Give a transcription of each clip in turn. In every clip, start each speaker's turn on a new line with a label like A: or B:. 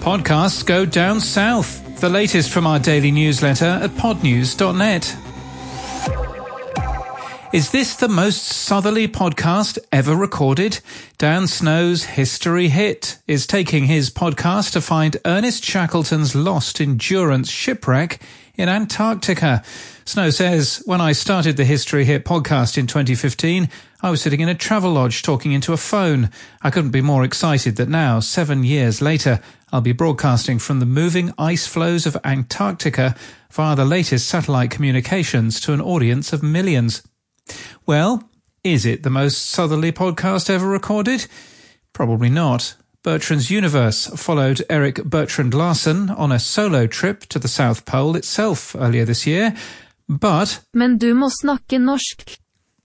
A: Podcasts go down south. The latest from our daily newsletter at podnews.net. Is this the most southerly podcast ever recorded? Dan Snow's History Hit is taking his podcast to find Ernest Shackleton's lost endurance shipwreck in Antarctica. Snow says, When I started the History Hit podcast in 2015, I was sitting in a travel lodge talking into a phone. I couldn't be more excited that now, seven years later, I'll be broadcasting from the moving ice floes of Antarctica via the latest satellite communications to an audience of millions. Well, is it the most southerly podcast ever recorded? Probably not. Bertrand's Universe followed Eric Bertrand Larsen on a solo trip to the South Pole itself earlier this year, but
B: Men du må snakke norsk.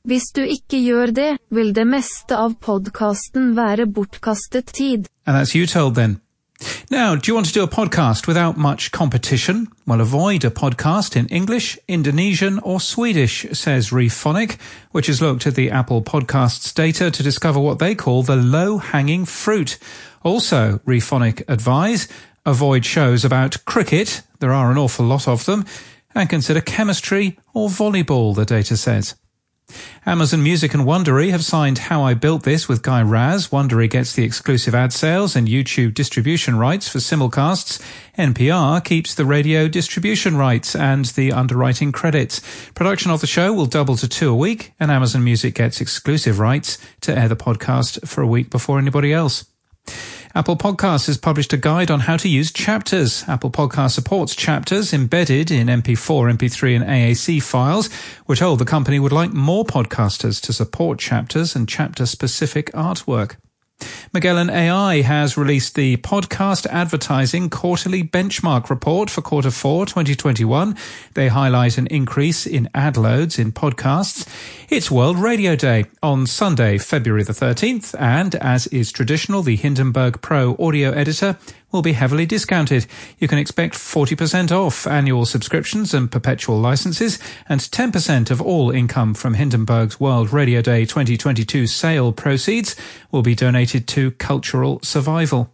B: Hvis du ikke gjør det, vil det meste av podkasten være bortkastet tid.
A: And that's you told then. Now, do you want to do a podcast without much competition? Well, avoid a podcast in English, Indonesian, or Swedish, says Rephonic, which has looked at the Apple Podcasts data to discover what they call the low hanging fruit. Also, Rephonic advise avoid shows about cricket, there are an awful lot of them, and consider chemistry or volleyball, the data says. Amazon Music and Wondery have signed How I Built This with Guy Raz. Wondery gets the exclusive ad sales and YouTube distribution rights for simulcasts. NPR keeps the radio distribution rights and the underwriting credits. Production of the show will double to two a week, and Amazon Music gets exclusive rights to air the podcast for a week before anybody else. Apple Podcasts has published a guide on how to use chapters. Apple Podcast supports chapters embedded in MP4, MP3, and AAC files. We're told the company would like more podcasters to support chapters and chapter specific artwork. Magellan AI has released the podcast advertising quarterly benchmark report for quarter four 2021. They highlight an increase in ad loads in podcasts. It's World Radio Day on Sunday, February the 13th, and as is traditional, the Hindenburg Pro audio editor will be heavily discounted. You can expect 40% off annual subscriptions and perpetual licenses, and 10% of all income from Hindenburg's World Radio Day 2022 sale proceeds will be donated to cultural survival.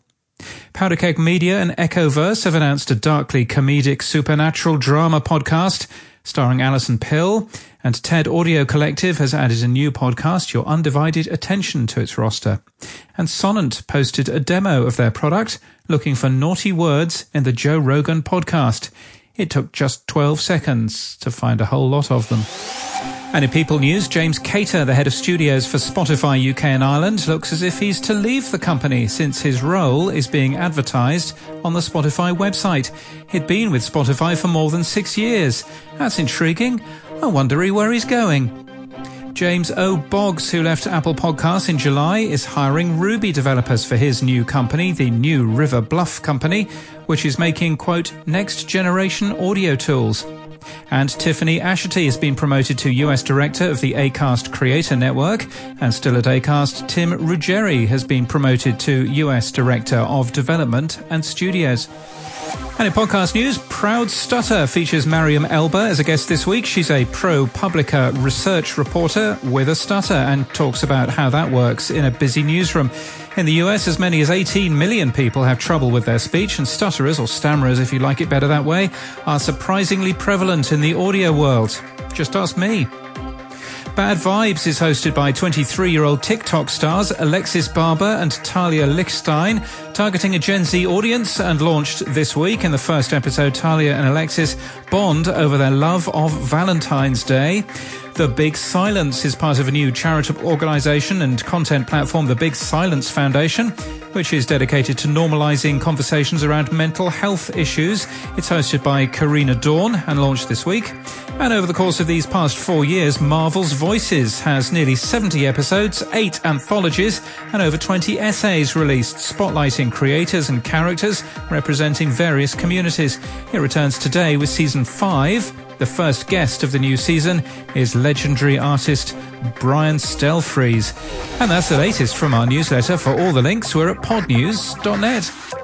A: Powderkeg Media and Echoverse have announced a darkly comedic supernatural drama podcast starring Alison Pill, and TED Audio Collective has added a new podcast, Your Undivided Attention, to its roster. And Sonant posted a demo of their product, looking for naughty words in the Joe Rogan podcast. It took just 12 seconds to find a whole lot of them. And in People News, James Cator, the head of studios for Spotify UK and Ireland, looks as if he's to leave the company since his role is being advertised on the Spotify website. He'd been with Spotify for more than six years. That's intriguing. I wonder where he's going. James O. Boggs, who left Apple Podcasts in July, is hiring Ruby developers for his new company, the New River Bluff Company, which is making, quote, next generation audio tools. And Tiffany Asherty has been promoted to US Director of the ACAST Creator Network. And still at ACAST, Tim Ruggeri has been promoted to US Director of Development and Studios. And in podcast news, Proud Stutter features Mariam Elba as a guest this week. She's a ProPublica research reporter with a stutter and talks about how that works in a busy newsroom. In the US, as many as 18 million people have trouble with their speech, and stutterers, or stammerers if you like it better that way, are surprisingly prevalent in the audio world. Just ask me. Bad Vibes is hosted by 23 year old TikTok stars Alexis Barber and Talia Lichstein, targeting a Gen Z audience and launched this week. In the first episode, Talia and Alexis bond over their love of Valentine's Day. The Big Silence is part of a new charitable organization and content platform, the Big Silence Foundation, which is dedicated to normalizing conversations around mental health issues. It's hosted by Karina Dawn and launched this week. And over the course of these past four years, Marvel's Voices has nearly 70 episodes, eight anthologies, and over 20 essays released, spotlighting creators and characters representing various communities. It returns today with season five. The first guest of the new season is legendary artist Brian Stelfreeze. And that's the latest from our newsletter. For all the links, we're at podnews.net.